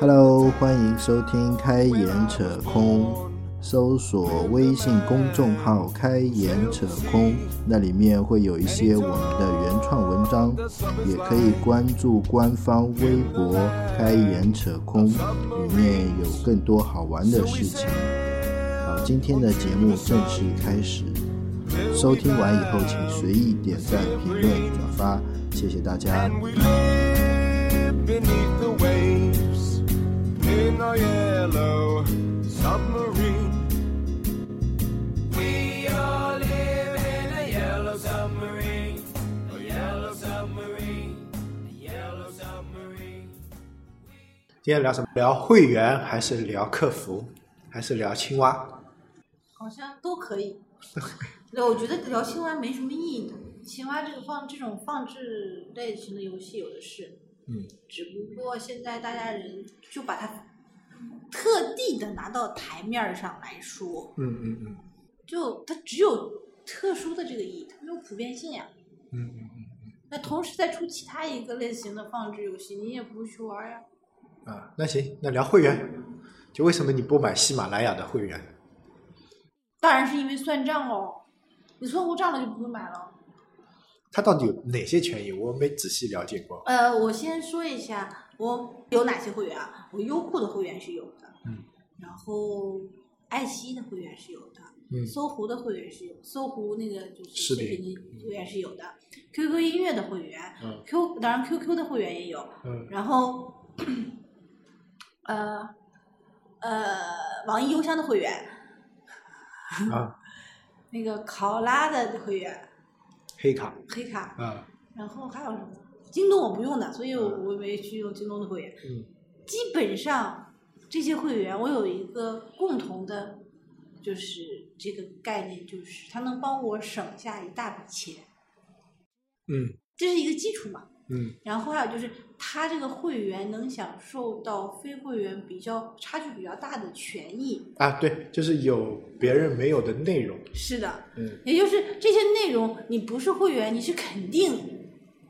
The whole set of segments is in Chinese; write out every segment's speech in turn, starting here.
Hello，欢迎收听开眼扯空，搜索微信公众号“开眼扯空”，那里面会有一些我们的原创文章，也可以关注官方微博“开眼扯空”，里面有更多好玩的事情。好，今天的节目正式开始，收听完以后请随意点赞、评论、转发，谢谢大家。Beneath the waves in our yellow submarine. We all live in a yellow submarine, a yellow submarine, a yellow submarine. 今天聊什么？聊会员还是聊客服，还是聊青蛙？好像都可以。对，我觉得聊青蛙没什么意义的。青蛙这个放这种放置类型的游戏有的是，嗯，只不过现在大家人就把它特地的拿到台面上来说，嗯嗯嗯就它只有特殊的这个意义，它没有普遍性呀。嗯嗯嗯那同时再出其他一个类型的放置游戏，你也不会去玩呀。啊，那行，那聊会员，就为什么你不买喜马拉雅的会员？当然是因为算账喽，你算过账了就不会买了。它到底有哪些权益？我没仔细了解过。呃，我先说一下我有哪些会员啊？我优酷的会员是有的，嗯，然后爱奇艺的会员是有的，嗯搜狐的会员是有，搜狐那个就是视频的会员是有的，QQ 音乐的会员、嗯 q 当然 QQ 的会员也有，嗯然后呃呃网易邮箱的会员，啊，那个考拉的会员黑卡黑卡，啊，然后还有什么？京东我不用的，所以我嗯我没去用京东的会员。嗯基本上这些会员，我有一个共同的，就是这个概念，就是它能帮我省下一大笔钱，嗯这是一个基础嘛。嗯然后还有就是，它这个会员能享受到非会员比较差距比较大的权益。啊，对，就是有别人没有的内容。是的，嗯也就是这些内容，你不是会员，你是肯定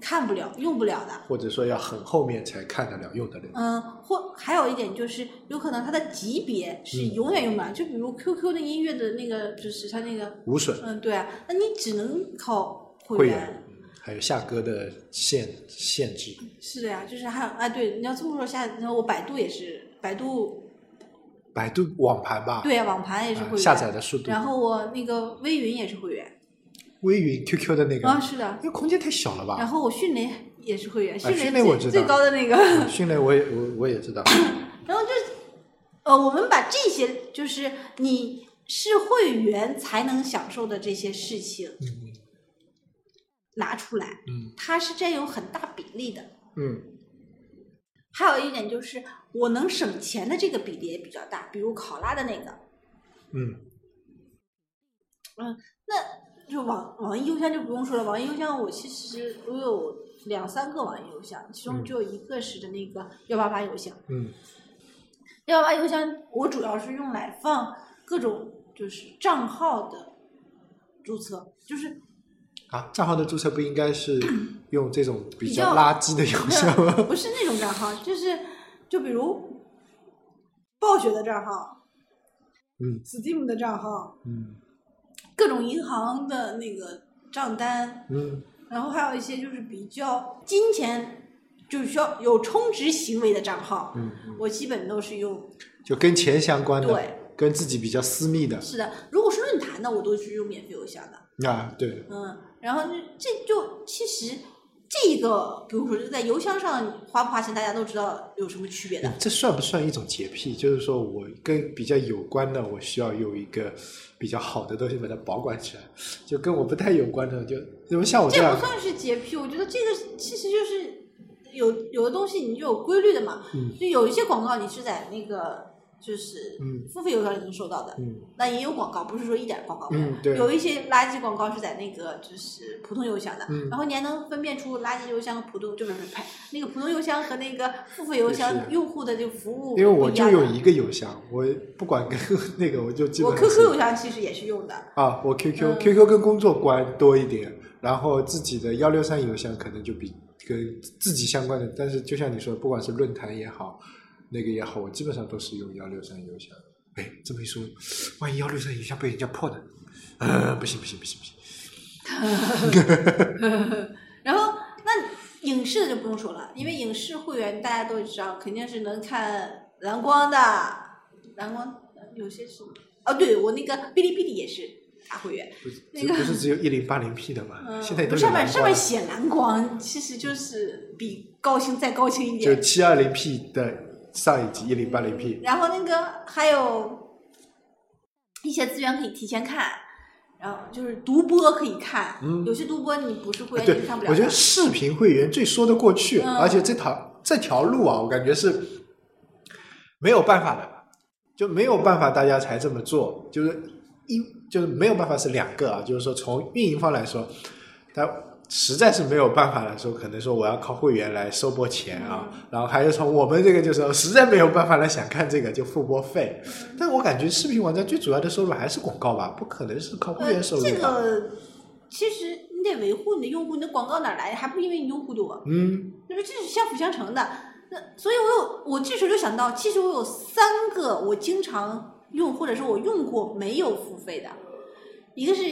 看不了、用不了的。或者说要很后面才看得了、用得了。嗯，或还有一点就是，有可能它的级别是嗯永远用不了。就比如 QQ 的音乐的那个，就是它那个，无损嗯，对啊，那你只能靠会员。还有下歌的限限制。是的呀，就是还有哎，对，你要这么说下，然后我百度也是，百度百度网盘吧，对呀，网盘也是会员。啊下载的速度。然后我那个微云也是会员微云 QQ 的那个，啊，是的。因为空间太小了吧？然后我迅雷也是会员，迅雷雷我知道最最高的那个。迅雷我也我我也知道。然后就是，呃，我们把这些就是你是会员才能享受的这些事情嗯拿出来，嗯它是占有很大比例的。嗯还有一点就是，我能省钱的这个比例也比较大，比如考拉的那个，嗯嗯那就网网易邮箱就不用说了，网易邮箱我其实我有两三个网易邮箱，其中嗯只有一个是的那个幺八八邮箱。嗯幺八八邮箱我主要是用来放各种就是账号的注册，就是啊，账号的注册不应该是 用这种比较垃圾的邮箱吗？不是那种账号，就是就比如暴雪的账号、嗯 Steam 的账号、嗯各种银行的那个账单，嗯然后还有一些就是比较金钱就需要有充值行为的账号，嗯嗯，我基本都是用。就跟钱相关的，对，跟自己比较私密的是的，如果是论坛的，我都是用免费邮箱的。啊，对，嗯，然后这这就其实这一个，比如说就在邮箱上花不花钱，大家都知道有什么区别的。这算不算一种洁癖？就是说我跟比较有关的，我需要有一个比较好的东西把它保管起来，就跟我不太有关的，就因为像我这样这不，算是洁癖，我觉得这个其实就是有有的东西你就有规律的嘛。嗯就有一些广告你是在那个就是嗯。付费邮箱里能收到的，嗯。那也有广告，不是说一点广告没有。嗯对。有一些垃圾广告是在那个就是普通邮箱的，嗯。然后你还能分辨出垃圾邮箱和普通就是呸，那个普通邮箱和那个付费邮箱用户的这个服务因为我就有一个邮箱，我不管跟 那个我就基本我 QQ 邮箱其实也是用的，啊，我 QQ、嗯。QQ 跟工作关多一点，然后自己的幺六三邮箱可能就比跟自己相关的，但是就像你说，不管是论坛也好，那个也好，我基本上都是用幺六三邮箱。哎，这么一说，万一幺六三邮箱被人家破呢？呃，不行不行不行不行。然后那影视的就不用说了，因为影视会员大家都知道，肯定是能看蓝光的，蓝光呃有些是哦，对我那个哔哩哔哩也是大会员，不是那个不是只有一零八零 P 的吗？嗯，现在都有不上面上面写蓝光，其实就是比高清再高清一点就。七二零 P 的上一集一零八零 P。然后那个还有一些资源可以提前看，然后就是独播可以看，嗯有些独播你不是会员看不，了。我觉得视频会员最说得过去，嗯而且这条这条路啊，我感觉是没有办法的，就没有办法大家才这么做，就是一就是没有办法是两个啊，就是说从运营方来说，他实在是没有办法的时候，可能说我要靠会员来收播钱啊，嗯然后还有从我们这个就是实在没有办法了，想看这个就付播费，嗯但我感觉视频网站最主要的收入还是广告吧，不可能是靠会员收入呃、这？个其实你得维护你的用户，你的广告哪儿来？还不是因为你用户多，嗯那么这是相辅相成的。那所以，我有我这时候就想到，其实我有三个我经常用，或者是我用过没有付费的。一个是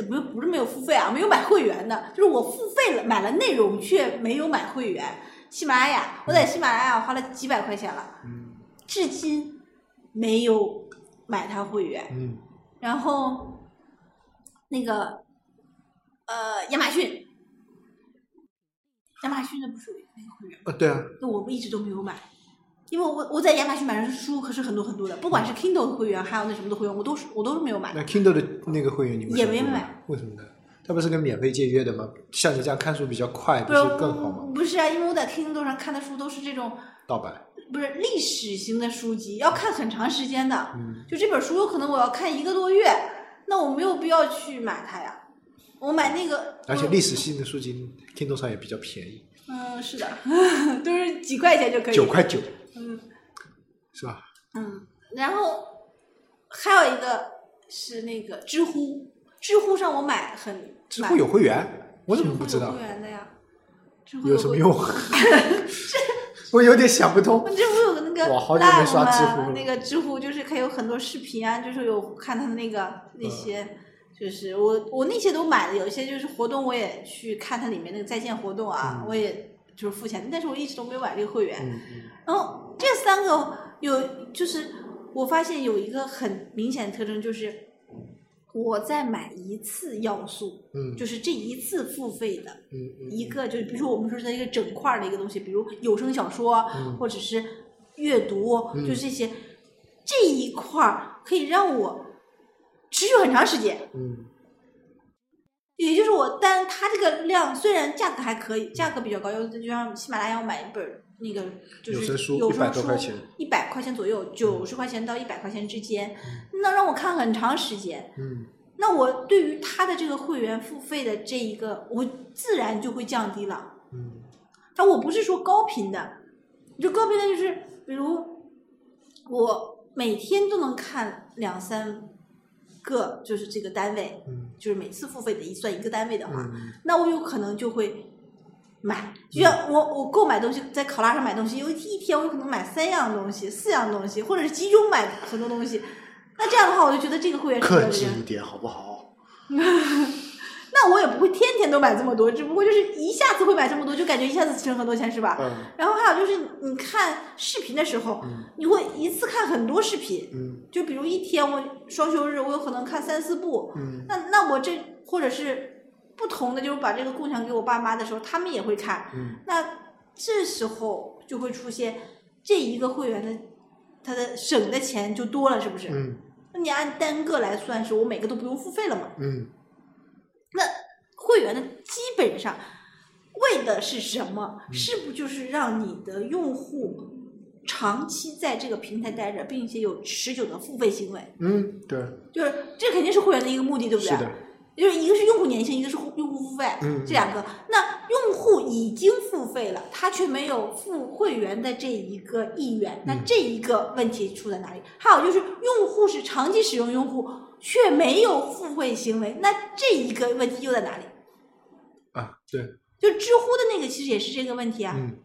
呃不是不是没有付费啊，没有买会员的，就是我付费了买了内容却没有买会员。喜马拉雅，我在喜马拉雅花了几百块钱了，嗯至今没有买它会员。嗯然后那个呃亚马逊，亚马逊的不是有那个会员，啊对啊，那我们一直都没有买，因为我我在亚马逊买的书可是很多很多的，不管是 Kindle 的会员，还有那什么的会员，我都是我都是没有买那。Kindle 的那个会员你为什么不也没买，为什么呢？它不是跟免费借阅的吗？像你这样看书比较快，不是更好吗？不是啊，因为我在 Kindle 上看的书都是这种盗版，不是历史型的书籍，要看很长时间的。嗯，就这本书有可能我要看一个多月，那我没有必要去买它呀。我买那个，而且历史性的书籍 Kindle 上也比较便宜，嗯，是的，都是几块钱就可以。九块九，嗯是吧？嗯，然后还有一个是那个知乎，知乎上我买很知乎有会员，我怎么不知道有会？员的呀？知乎会有什么用？我有点想不通。知乎有个那个我好久没刷知乎了那个知乎就是可以有很多视频啊，就是有看他的那个那些，就是我我那些都买了，有一些就是活动我也去看它里面那个在线活动啊，嗯我也就是付钱，但是我一直都没有买这个会员。然后这三个有就是我发现有一个很明显的特征，就是我在买一次要素，嗯，就是这一次付费的。嗯嗯一个就是比如说我们说的一个整块儿的一个东西，比如有声小说，嗯或者是阅读，嗯就这些，这一块儿可以让我持续很长时间。嗯也就是我，但它这个量虽然价格还可以，价格比较高，有就像喜马拉雅我买一本儿那个就是有声书100有声书多块钱一百块钱左右，九十块钱到一百块钱之间，那让我看很长时间。嗯。那我对于他的这个会员付费的这一个，我自然就会降低了。嗯。但我不是说高频的，就高频的就是，比如我每天都能看两三个，就是这个单位，嗯。就是每次付费的一算一个单位的话，嗯。那我有可能就会买。就像我我购买东西，在考拉上买东西，有一天我有可能买三样东西、四样东西，或者是集中买很多东西。那这样的话，我就觉得这个会员是比克较这样制一点好不好？那我也不会天天都买这么多，只不过就是一下子会买这么多，就感觉一下子省很多钱，是吧？嗯然后还有就是你看视频的时候，嗯你会一次看很多视频，嗯就比如一天我双休日我有可能看三四部，嗯那那我这或者是不同的，就是把这个共享给我爸妈的时候，他们也会看，嗯那这时候就会出现这一个会员的他的省的钱就多了，是不是？嗯那你按单个来算，是我每个都不用付费了嘛？嗯那会员的基本上为的是什么？嗯是不就是让你的用户长期在这个平台待着，并且有持久的付费行为？嗯，对，就是这肯定是会员的一个目的，对不对？是的，就是一个是用户粘性，一个是用户付费，嗯这两个。那用户已经付费了，他却没有付会员的这一个意愿，那嗯这一个问题出在哪里？还有就是用户是长期使用用户，却没有付费行为，那这一个问题又在哪里？啊，对，就知乎的那个其实也是这个问题啊。嗯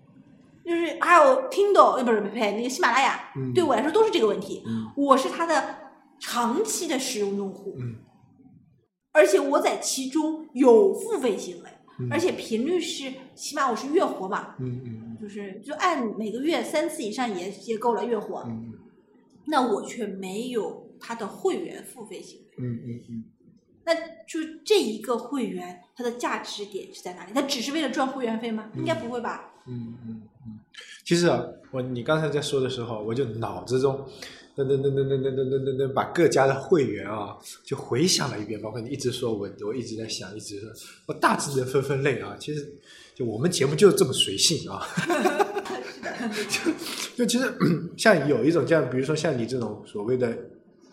就是还有 Kindle，呃，不是呸，那个喜马拉雅，嗯对我来说都是这个问题。嗯我是它的长期的使用用户，嗯而且我在其中有付费行为，嗯而且频率是起码我是月活嘛，嗯嗯就是就按每个月三次以上也也够了月活，嗯那我却没有他的会员付费行为。嗯嗯嗯那就这一个会员，它的价值点是在哪里？它只是为了赚会员费吗？应该不会吧？嗯嗯嗯。其实啊，我你刚才在说的时候，我就脑子中噔噔噔噔噔噔噔噔噔，把各家的会员啊，就回想了一遍。包括你一直说，我我一直在想，一直说，我大致的分分类啊。其实就我们节目就是这么随性啊。就 就其实像有一种这样，比如说像你这种所谓的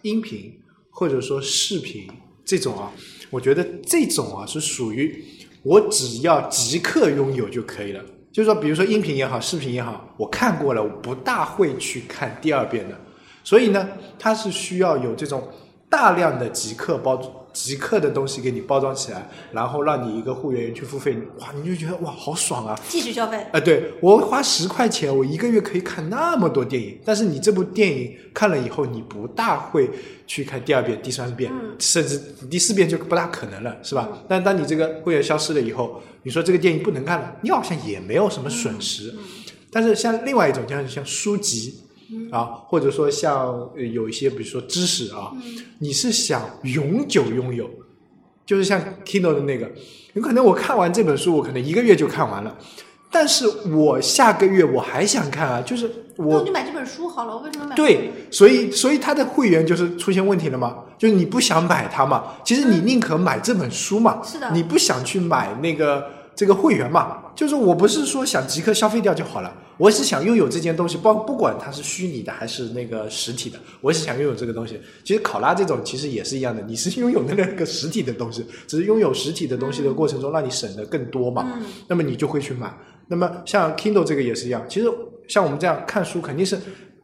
音频或者说视频这种啊，我觉得这种啊是属于我只要即刻拥有就可以了。就是说，比如说音频也好，视频也好，我看过了，我不大会去看第二遍的。所以呢，它是需要有这种大量的即刻包即刻的东西给你包装起来，然后让你一个会员去付费，哇，你就觉得哇好爽啊！继续消费，啊，对我花十块钱，我一个月可以看那么多电影。但是你这部电影看了以后，你不大会去看第二遍、第三遍，嗯甚至第四遍就不大可能了，是吧？但当你这个会员消失了以后，你说这个电影不能看了，你好像也没有什么损失。但是像另外一种，像像书籍。啊，或者说像呃有一些，比如说知识啊，你是想永久拥有，就是像 Kindle 的那个，有可能我看完这本书，我可能一个月就看完了，但是我下个月我还想看啊，就是我那我就买这本书好了，我为什么买？对，所以所以他的会员就是出现问题了嘛，就是你不想买它嘛，其实你宁可买这本书嘛，是的。你不想去买那个这个会员嘛，就是我不是说想即刻消费掉就好了，我是想拥有这件东西，不不管它是虚拟的还是那个实体的，我是想拥有这个东西。其实考拉这种其实也是一样的，你是拥有那个实体的东西，只是拥有实体的东西的过程中让你省的更多嘛，嗯那么你就会去买。那么像 Kindle 这个也是一样，其实像我们这样看书肯定是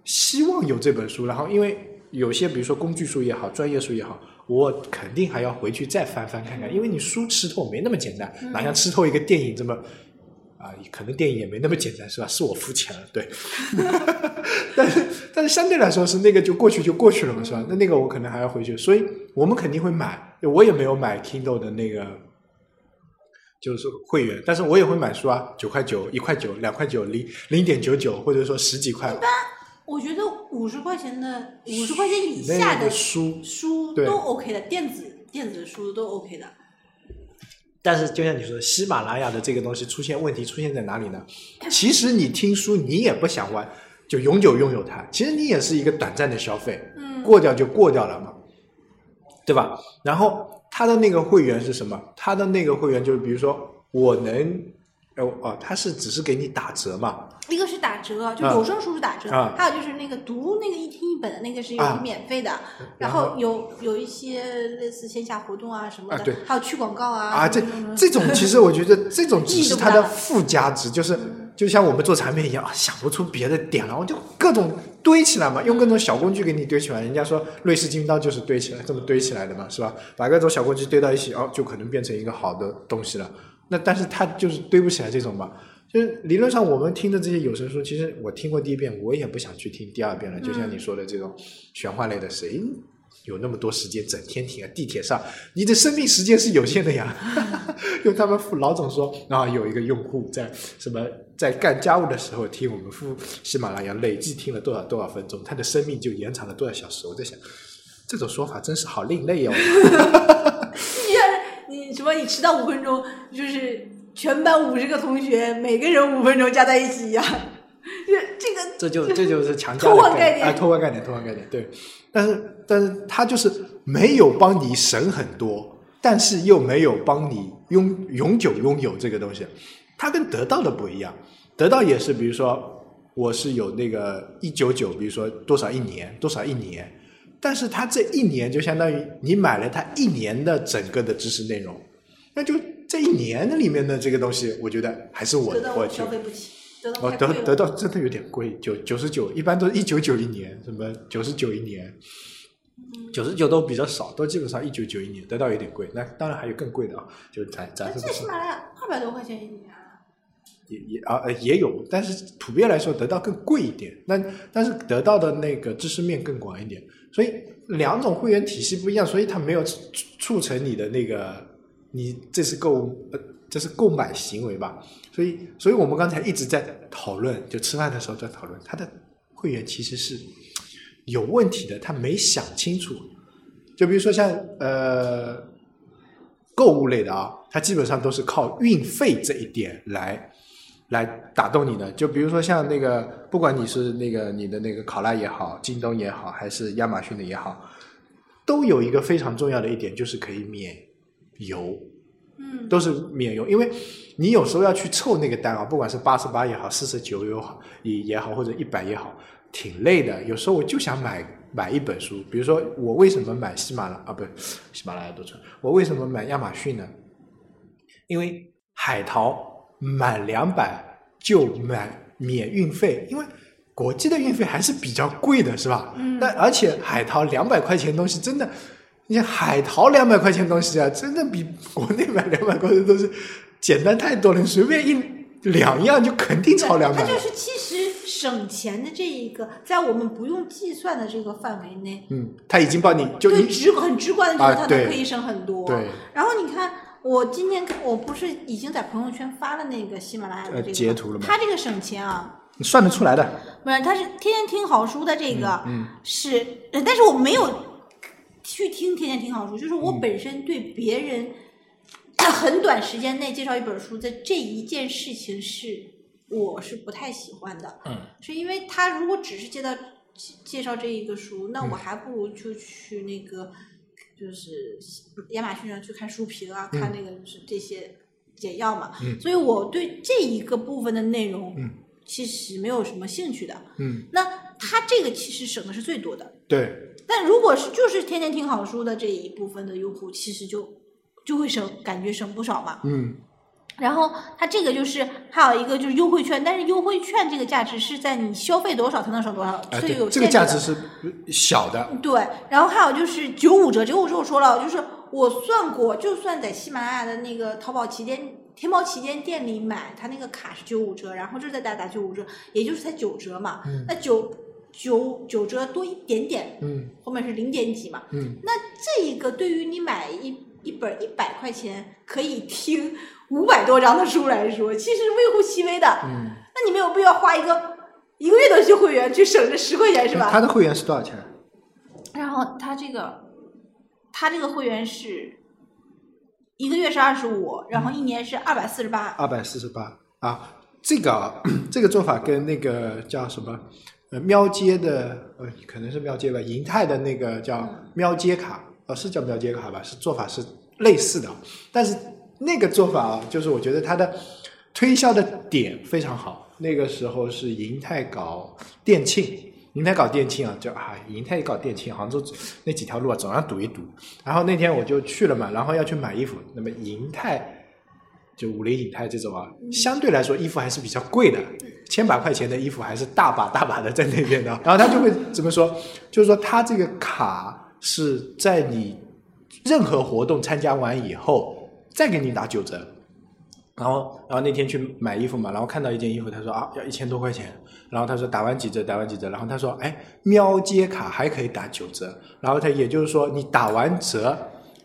希望有这本书，然后因为有些比如说工具书也好，专业书也好，我肯定还要回去再翻翻看看，因为你书吃透没那么简单，哪像吃透一个电影这么。啊，可能电影也没那么简单，是吧？是我肤浅了，对。但是，但是相对来说是那个就过去就过去了嘛，是吧？那那个我可能还要回去，所以我们肯定会买。我也没有买 Kindle 的那个，就是说会员，但是我也会买书啊，九块九、一块九、两块九、零零点九九，或者说十几块。一般我觉得五十块钱的五十块钱以下的书书都 OK 的，电子电子书都 OK 的。但是就像你说的，喜马拉雅的这个东西出现问题出现在哪里呢？其实你听书你也不想玩，就永久拥有它，其实你也是一个短暂的消费，嗯过掉就过掉了嘛，对吧？然后它的那个会员是什么？它的那个会员就是比如说我能，哦哦，它是只是给你打折嘛，一个是打折，就啊有声书是打折，啊还有就是那个读那个一听一本的那个是有啊免费的，然然后有有一些类似线下活动啊什么的，啊对还有去广告啊啊，这这种其实我觉得这种只是它的附加值，就是就像我们做产品一样，啊想不出别的点了，我就各种堆起来嘛，用各种小工具给你堆起来。人家说瑞士军刀就是堆起来，这么堆起来的嘛，是吧？把各种小工具堆到一起，哦，就可能变成一个好的东西了。那但是它就是堆不起来这种嘛。就是理论上，我们听的这些有声书，其实我听过第一遍，我也不想去听第二遍了。就像你说的这种玄幻类的，谁有那么多时间整天听啊？地铁上，你的生命时间是有限的呀。用他们副老总说，啊，有一个用户在什么在干家务的时候听我们副喜马拉雅，累计听了多少多少分钟，他的生命就延长了多少小时。我在想，这种说法真是好另类哦。你什么？你迟到五分钟，就是全班五十个同学，每个人五分钟加在一起一样。这 这个这就这就是强加偷的换概念啊，偷换概念，偷换概念，对。但是但是他就是没有帮你省很多，但是又没有帮你拥永久拥有这个东西。它跟得到的不一样，得到也是，比如说我是有那个一九九，比如说多少一年，多少一年，但是它这一年就相当于你买了它一年的整个的知识内容，那就这一年的里面的这个东西，我觉得还是我我消费不起，得到哦，得得到真的有点贵，九九十九，一般都是一九九一年，什么九十九一年，九十九都比较少，都基本上一九九一年，得到有点贵。那当然还有更贵的啊，就咱咱这喜马拉雅二百多块钱一年啊，也也啊呃也有，但是普遍来说得到更贵一点，那但是得到的那个知识面更广一点，所以两种会员体系不一样，所以它没有促促成你的那个你这是购呃这是购买行为吧，所以所以我们刚才一直在讨论，就吃饭的时候在讨论，他的会员其实是有问题的，他没想清楚，就比如说像呃购物类的啊，它基本上都是靠运费这一点来来打动你的。就比如说像那个，不管你是那个你的那个考拉也好，京东也好，还是亚马逊的也好，都有一个非常重要的一点，就是可以免邮。嗯，都是免邮，因为你有时候要去凑那个单啊，不管是八十八也好，四十九也好，也也好，或者一百也好，挺累的。有时候我就想买买一本书，比如说我为什么买喜马拉啊，不，喜马拉雅都错，我为什么买亚马逊呢？因为海淘满两百就买免运费，因为国际的运费还是比较贵的，是吧？嗯那而且海淘两百块钱东西真的，你像海淘两百块钱东西啊，真的比国内买两百块钱东西简单太多了。你随便一两样就肯定超两百它。就是其实省钱的这一个，在我们不用计算的这个范围内，嗯，他已经帮你就对你直很直观的觉得它可以省很多。对然后你看，我今天看，我不是已经在朋友圈发了那个喜马拉雅的呃这个截图了吗它这个省钱啊，你算得出来的。不是，他是天天听好书的这个嗯是，呃但是我没有去听天天听好书，就是我嗯。本身对别人在很短时间内介绍一本书的这一件事情是我是不太喜欢的，嗯，是因为他如果只是介绍介绍这一个书，那嗯。我还不如就去那个就是亚马逊上去看书评啊，看那个就是这些简要嘛，嗯。所以我对这一个部分的内容，嗯。其实没有什么兴趣的。嗯，那他这个其实省的是最多的，对，但如果是就是天天听好书的这一部分的用户，其实就就会省，感觉省不少嘛。嗯然后它这个就是还有一个就是优惠券，但是优惠券这个价值是在你消费多少才能省多少，哎，所以有对，这个价值是小的。对，然后还有就是九五折，九五折我说了，就是我算过，就算在喜马拉雅的那个淘宝旗舰、天猫旗舰店里买，它那个卡是九五折，然后这再打打九五折，也就是才九折嘛。嗯那九九九折多一点点，嗯后面是零点几嘛。嗯，那这一个对于你买一一本一百块钱可以听五百多章的书来说，其实微乎其微的。嗯，那你没有必要花一个一个月的去会员去省这十块钱是吧？他的会员是多少钱？然后他这个，他这个会员是一个月是二十五，然后一年是二百四十八。二百四十八啊，这个啊，这个做法跟那个叫什么呃喵街的呃可能是喵街吧，银泰的那个叫喵街卡，呃是叫喵街卡吧，是做法是类似的，但是那个做法啊，就是我觉得它的推销的点非常好。那个时候是银泰搞店庆。银泰搞店庆啊，就啊，银泰搞店庆，杭州那几条路啊，总要堵一堵。然后那天我就去了嘛，然后要去买衣服。那么银泰就五菱银泰这种啊，相对来说衣服还是比较贵的，千把块钱的衣服还是大把大把的在那边的。然后他就会怎么说？就是说他这个卡是在你任何活动参加完以后再给你打九折。然后，然后那天去买衣服嘛，然后看到一件衣服，他说啊要一千多块钱，然后他说打完几折，打完几折，然后他说哎喵街卡还可以打九折，然后他也就是说你打完折，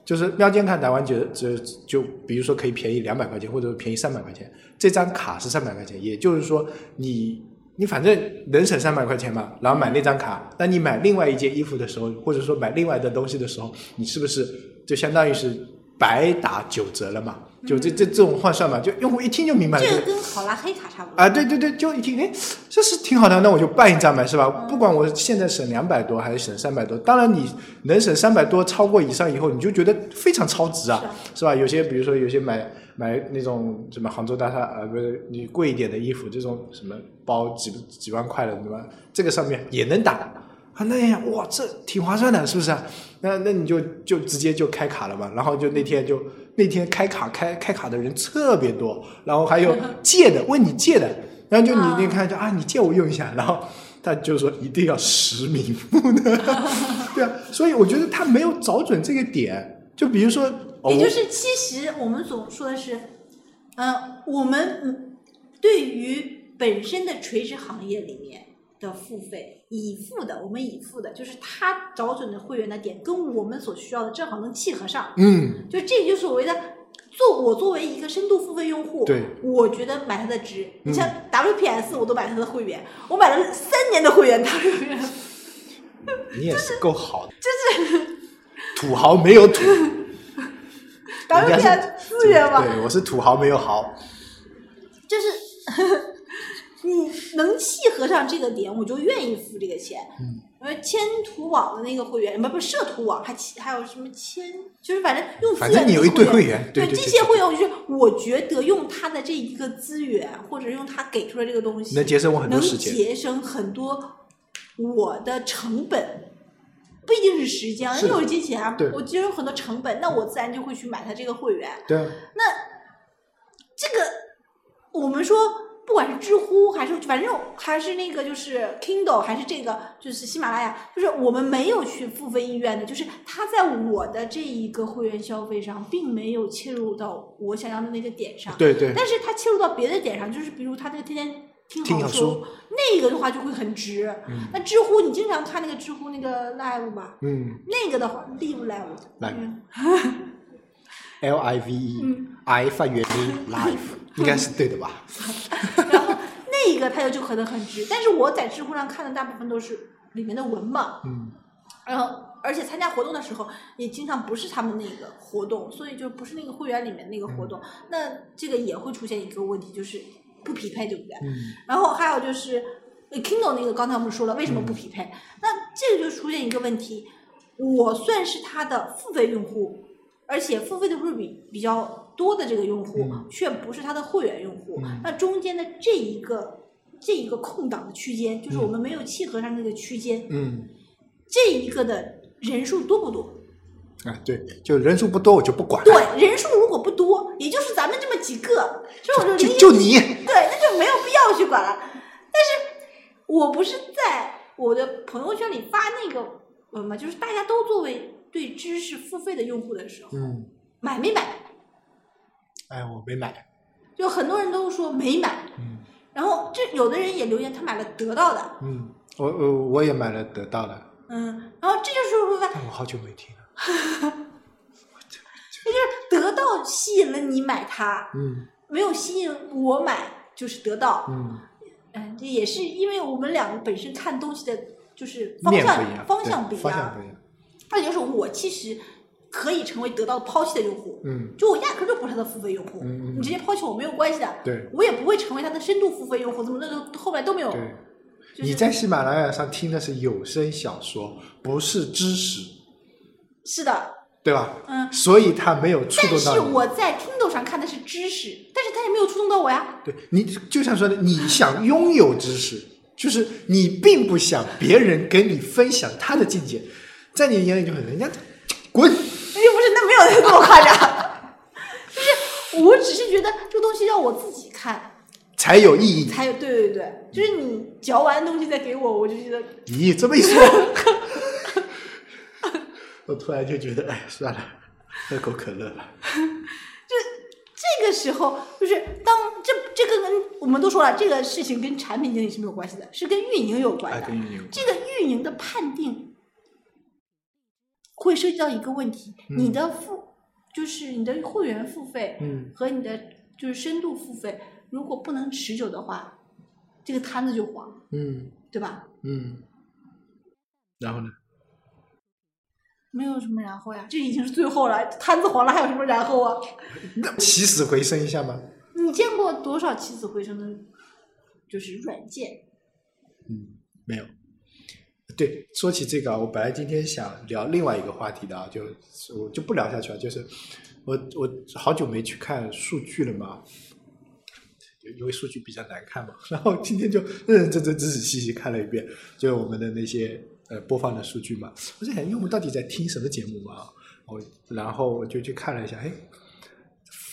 就是喵街卡打完折折就比如说可以便宜两百块钱，或者便宜三百块钱，这张卡是三百块钱，也就是说你你反正能省三百块钱嘛，然后买那张卡，那你买另外一件衣服的时候，或者说买另外的东西的时候，你是不是就相当于是白打九折了嘛？就这这这种换算嘛，就用户一听就明白了。这就个跟考拉黑卡差不多啊，对对对，就一听，哎，这是挺好的，那我就办一张呗，是吧？不管我现在省两百多还是省三百多，当然你能省三百多超过以上以后，你就觉得非常超值啊，是吧？有些比如说有些买买那种什么杭州大厦啊，不是你贵一点的衣服，这种什么包几几万块的，对吧？这个上面也能打。啊，那样哇，这挺划算的，是不是？那那你就就直接就开卡了嘛，然后就那天就那天开卡开开卡的人特别多，然后还有借的问你借的，然后就你你看就啊，你借我用一下，然后他就说一定要实名付的，对啊，所以我觉得他没有找准这个点，就比如说，也就是其实我们所说的是，呃，我们对于本身的垂直行业里面的付费，已付的，我们已付的，就是他找准的会员的点跟我们所需要的正好能契合上，嗯，就这就是所谓的。做我作为一个深度付费用户，对我觉得买它的值。你嗯像 WPS，我都买它的会员，我买了三年的会员，WPS 你也是够好的，就是 土豪没有土，WPS 资源嘛，对，我是土豪没有豪，就是 你能契合上这个点，我就愿意付这个钱。嗯，呃，千图网的那个会员，不不社图网，还其还有什么千，就是反正用资反源的正你有一堆会会员，对这些会员，我就是我觉得用他的这一个资源，或者用他给出来这个东西，能节省我很多能时间节省很多我的成本。不一定是时间因为我金钱我节省很多成本，那我自然就会去买他这个会员。对啊，那这个我们说，不管是知乎还是反正还是那个就是 Kindle 还是这个就是喜马拉雅，就是我们没有去付费意愿的，就是它在我的这一个会员消费上，并没有切入到我想要的那个点上。对对，但是它切入到别的点上，就是比如它这个天天听好书书，那个的话就会很值。嗯那知乎你经常看那个知乎那个 live 吧，嗯那个的话 live live Live 嗯，L I V E 嗯 I 发元音 life 应该是对的吧？然后那一个它就可能很值，但是我在知乎上看的大部分都是里面的文嘛，嗯。然后而且参加活动的时候也经常不是他们那个活动，所以就不是那个会员里面那个活动，那这个也会出现一个问题，就是不匹配，对不对？嗯。然后还有就是呃 Kindle 那个，刚才我们说了为什么不匹配，那这个就出现一个问题，我算是他的付费用户，而且付费的会比比较多的这个用户，嗯。却不是他的会员用户，嗯。那中间的这一个这一个空档的区间，就是我们没有契合上那个区间，嗯，这一个的人数多不多？啊对，就人数不多我就不管，对，人数如果不多，也就是咱们这么几个，就我就零就你，对，那就没有必要去管了。但是我不是在我的朋友圈里发那个呃嘛，就是大家都作为对知识付费的用户的时候，嗯，买没买？哎，我没买，就很多人都说没买，嗯。然后这有的人也留言他买了得到的，嗯，我我我也买了得到的，嗯，然后这就是说，但我好久没听了，这 就是得到吸引了你买它，嗯。没有吸引我买就是得到，嗯，嗯，这也是因为我们两个本身看东西的，就是方向，方向不一样。方向不一样，那就是我其实可以成为得到抛弃的用户，嗯就我压根儿就不是他的付费用户，你直接抛弃我没有关系的，对我也不会成为他的深度付费用户，怎么那个后来都没有。对。就是、你在喜马拉雅上听的是有声小说，不是知识，是的，对吧？嗯，所以他没有触动到你。我在 Kindle 上看的是知识，但是他也没有触动到我呀。对你就像说的，你想拥有知识，就是你并不想别人跟你分享他的境界，在你眼里就很人家滚。又不是，那没有那么夸张，就是我只是觉得这个东西要我自己看才有意义。才有，对对对，就是你嚼完东西再给我，我就觉得咦，这么一说，我突然就觉得，哎，算了，喝口可乐吧。就这个时候，就是当这这个跟我们都说了，这个事情跟产品经理是没有关系的，是跟运营有关哎，的。跟运营有关这个运营的判定会涉及到一个问题：嗯你的付就是你的会员付费嗯和你的就是深度付费，如果不能持久的话，这个摊子就黄，嗯对吧？嗯，然后呢？没有什么然后呀，这已经是最后了，摊子黄了还有什么然后啊？起死回生一下吗？你见过多少起死回生的，就是软件？嗯，没有。对，说起这个啊，我本来今天想聊另外一个话题的啊，就我就不聊下去了。就是我我好久没去看数据了嘛，因为数据比较难看嘛，然后今天就认认真真、仔仔细细看了一遍，就我们的那些呃播放的数据嘛。我在想，因为我们到底在听什么节目嘛？我然后我就去看了一下，哎，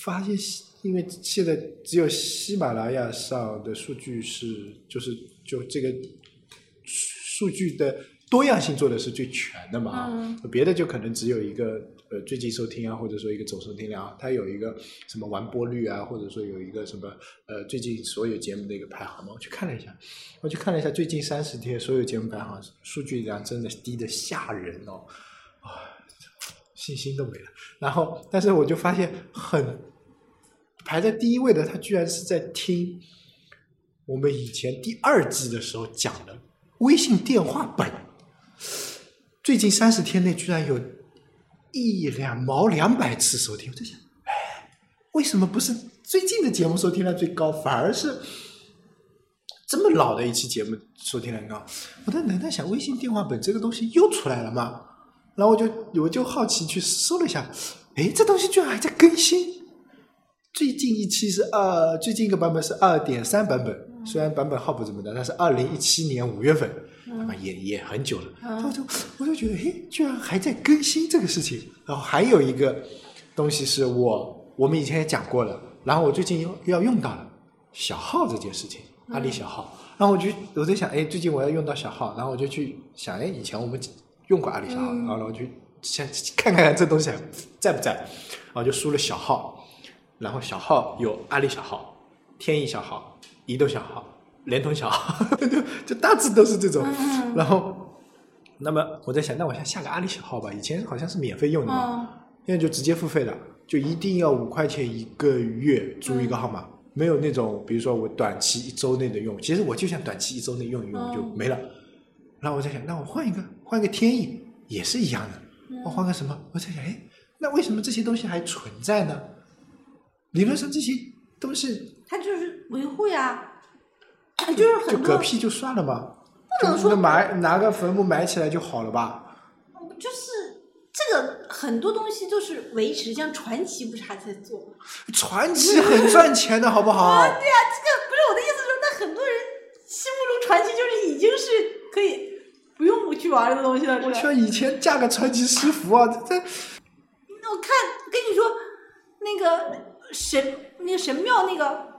发现因为现在只有喜马拉雅上的数据是，就是就这个数据的多样性做的是最全的嘛。啊，嗯。别的就可能只有一个呃最近收听啊，或者说一个总收听量啊，它有一个什么完播率啊，或者说有一个什么呃最近所有节目的一个排行嘛，我去看了一下，我去看了一下最近三十天所有节目排行数据量真的低的吓人哦，啊，信心都没了。然后，但是我就发现很排在第一位的，他居然是在听我们以前第二季的时候讲的微信电话本。最近三十天内居然有一两毛两百次收听，我在想，哎，为什么不是最近的节目收听量最高，反而是这么老的一期节目收听量高？我在在想，微信电话本这个东西又出来了吗？然后我就我就好奇去搜了一下，哎，这东西居然还在更新。最近一期是二，最近一个版本是二点三版本，虽然版本号不怎么大，但是二零一七年五月份，那么也也很久了。嗯我就我就觉得，嘿，居然还在更新这个事情。然后还有一个东西是我我们以前也讲过了，然后我最近又又要用到了小号这件事情，阿里小号。然后我就我在想，哎，最近我要用到小号，然后我就去想，哎，以前我们用过阿里小号，然后我就先看看这东西还在不在，然后就输了小号。然后小号有阿里小号、天翼小号、移动小号、联通小号，就就大致都是这种。嗯然后，那么我在想，那我先下个阿里小号吧。以前好像是免费用的现在就直接付费了，就一定要五块钱一个月租一个号码，没有那种比如说我短期一周内的用，其实我就想短期一周内用一用嗯就没了。然后我在想，那我换一个，换一个天翼也是一样的，嗯我换个什么？我在想，哎，那为什么这些东西还存在呢？理论上这些都是他就是维护呀，就是很多嗝屁就算了吧，不能说那埋拿个坟墓埋起来就好了吧？就是这个很多东西都是维持，像传奇不是还在做吗？传奇很赚钱的好不好？啊 对呀、这个不是我的意思，是那很多人心目中传奇就是已经是可以不用去玩的东西了。我去，以前嫁个传奇师傅啊，这这那我看跟你说，那个神那个神庙那个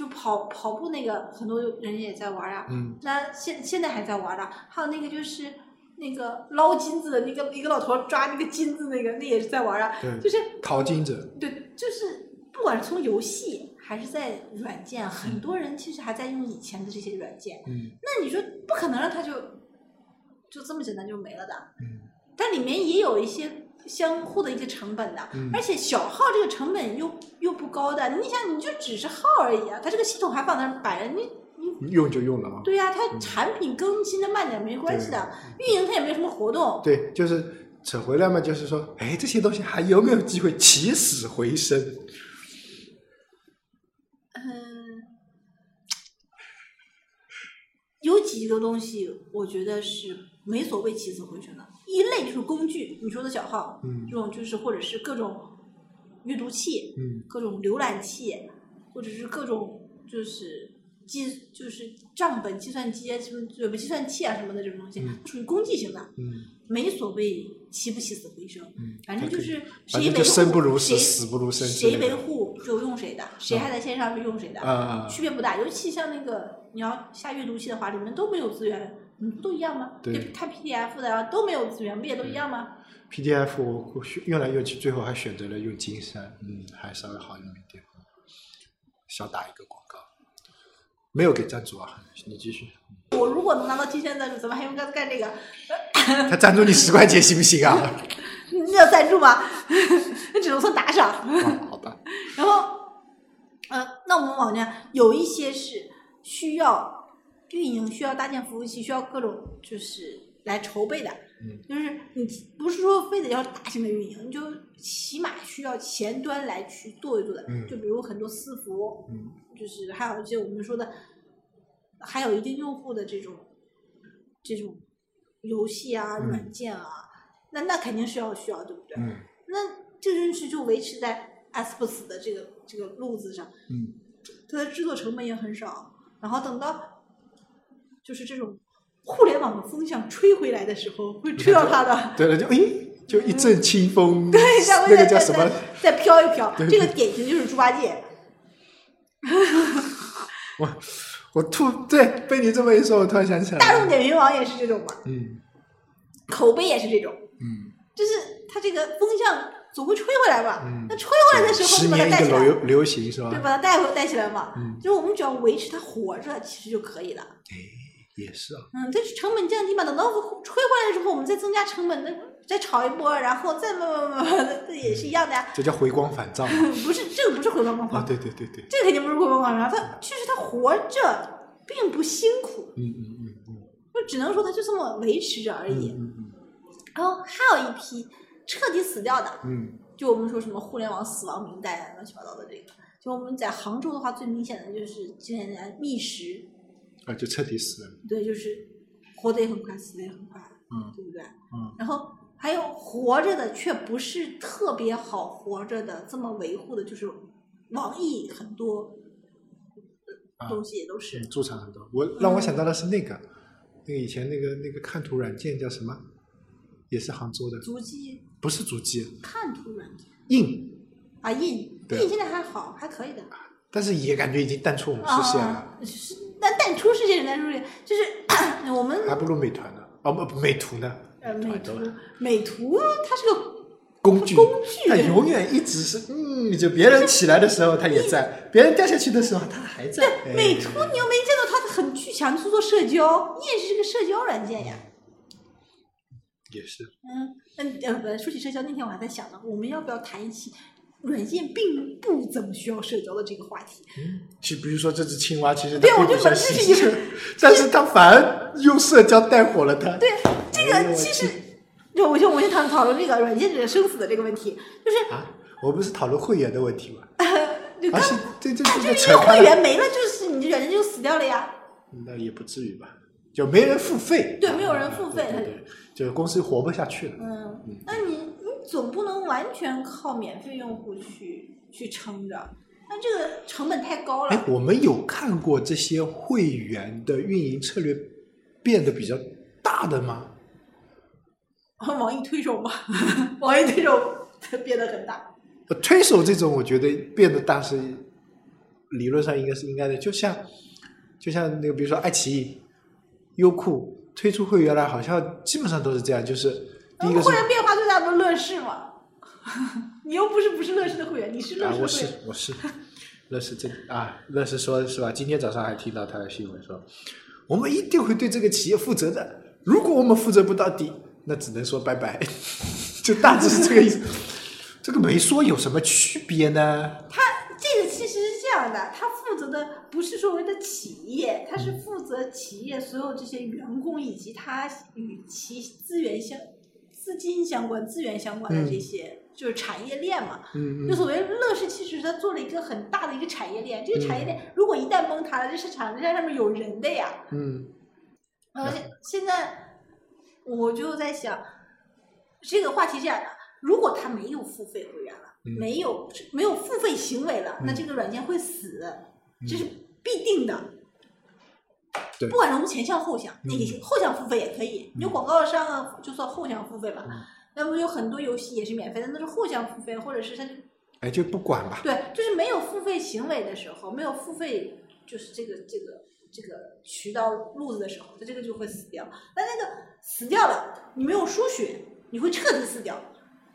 就跑跑步那个，很多人也在玩啊。嗯，那现现在还在玩啊。还有那个就是那个捞金子的那个一个老头抓那个金子那个，那也是在玩啊。对就是淘金者，对，就是不管是从游戏还是在软件，很多人其实还在用以前的这些软件。嗯那你说不可能让他就就这么简单就没了的。嗯但里面也有一些相互的一个成本的，嗯而且小号这个成本又又不高的。你想，你就只是号而已啊，它这个系统还放那儿摆着，你你用就用了嘛。对呀、它嗯产品更新的慢点没关系的，运营它也没有什么活动。对，就是扯回来嘛，就是说，哎，这些东西还有没有机会起死回生？嗯，有几个东西我觉得是没所谓起死回生的。一类就是工具，你说的小号，嗯这种就是或者是各种阅读器，嗯各种浏览器，或者是各种就是计就是账本、计算机啊什么什么计算器啊什么的这种东西，嗯属于工具型的，嗯没所谓起不起死回生。嗯，反正就是谁维护生不如死谁死不如生谁维护就用谁的，谁还在线上就用谁的，啊啊，区别不大。尤其像那个你要下阅读器的话，里面都没有资源，你不都一样吗？对就看 PDF 的啊都没有资源，不也都一样吗？PDF 我用来用去，最后还选择了用金山，嗯，还稍微好用一点。小打一个广告，没有给赞助啊，你继续。我如果能拿到金山赞助，怎么还用干干这个？他赞助你十块钱行不行啊？那要赞助吗？那 只能算打赏。啊，好吧，然后，呃，那我们网站有一些是需要运营、需要搭建服务器、需要各种就是来筹备的。嗯，就是你不是说非得要大型的运营，你就起码需要前端来去做一做的。嗯就比如很多私服，嗯就是还有一些我们说的，还有一定用户的这种这种游戏啊、嗯软件啊，那那肯定是要需要，对不对？嗯那这件事就维持在 S 不死的这个这个路子上，嗯它的制作成本也很少。然后等到就是这种互联网的风向吹回来的时候，会吹到它的，对了，就诶，就一阵清风，对，下那面再再个叫什么？再再飘一飘。这个典型就是猪八戒，我我突对被你这么一说，我突然想起来，大众点评网也是这种嘛。嗯口碑也是这种，嗯就是它这个风向总会吹回来嘛。嗯那吹回来的时候把它带起来，年一个流流行是吧？对，把它带回带起来嘛。嗯，就是我们只要维持它活着，其实就可以了。哎，也是啊，嗯，但是成本降低嘛，等到吹回来的时候，我们再增加成本，那再炒一波，然后再慢慢慢慢的，这也是一样的呀。这叫回光返照啊！不是，这个不是回光返照，对对对对，这个肯定不是回光返照。他确实他活着并不辛苦，嗯嗯嗯嗯就只能说他就这么维持着而已。嗯嗯然后还有一批彻底死掉的，嗯就我们说什么互联网死亡名单啊，乱七八糟的这个。就我们在杭州的话，最明显的就是今年觅食，啊，就彻底死了。对，就是活得也很快，死得也很快，嗯对不对？嗯然后还有活着的却不是特别好活着的，这么维护的，就是网易很多啊东西也都是。嗯，驻场很多。我让我想到的是那个，那个以前那个那个看图软件叫什么？也是杭州的，足迹不是足迹，看图软件印，啊，印对印现在还好，还可以的。但是也感觉已经淡出我们视线了，啊，是但淡出视线，淡出世界，就是 我们还不如美团呢。哦不，美图呢？呃美图美图它是个工具，工具它永远一直是嗯，就别人起来的时候它也在，别人掉下去的时候它还在。哎美图，你又没见到它很具强去做社交，你也是个社交软件呀。也是，嗯，嗯呃，说起社交，那天我还在想呢，我们要不要谈一期软件并不怎么需要社交的这个话题？嗯就比如说这只青蛙，其实它对我就并不像本身是一个，但是它反而用社交带火了它。对，这个其实去，就我就我就讨讨论这个软件这个生死的这个问题，就是啊，我不是讨论会员的问题吗？就刚而且这这这就是扯开了，因为会员没了，就是你这软件就死掉了呀。那也不至于吧？就没人付费，对没有人付费对就是公司活不下去了。嗯，那你你总不能完全靠免费用户去去撑着，那这个成本太高了哎了。，我们有看过这些会员的运营策略变得比较大的吗？网易推手嘛，网易推手变得很大。呃推手这种，我觉得变得大是理论上应该是应该的。就像就像那个，比如说爱奇艺、优酷推出会员来，好像基本上都是这样。就是第一个会员变化最大不是乐视吗？你又不是不是乐视的会员，你是乐视的会员。是我是乐视这啊，乐视说是吧？今天早上还听到他的新闻说，我们一定会对这个企业负责的。如果我们负责不到底，那只能说拜拜。就大致是这个意思。这个没说有什么区别呢？他这个其实是这样的，他负责的不是所谓的企业，他是负责企业所有这些员工以及他与其资源相、资金相关、资源相关的这些，就是产业链嘛。嗯嗯就所谓乐视，其实它做了一个很大的一个产业链。这个产业链如果一旦崩塌了，这市场链上面有人的呀。嗯呃，现现在我就在想，这个话题是这样的：如果他没有付费会员了，嗯没有没有付费行为了，那嗯这个软件会死，这是必定的。对不管从前向后向，那嗯个后向付费也可以，你有广告商啊，就算后向付费吧。嗯那么有很多游戏也是免费的，那是后向付费，或者是它就哎，就不管吧。对，就是没有付费行为的时候，没有付费就是这个这个这个渠道路子的时候，它这个就会死掉。那那个死掉了，你没有输血，你会彻底死掉。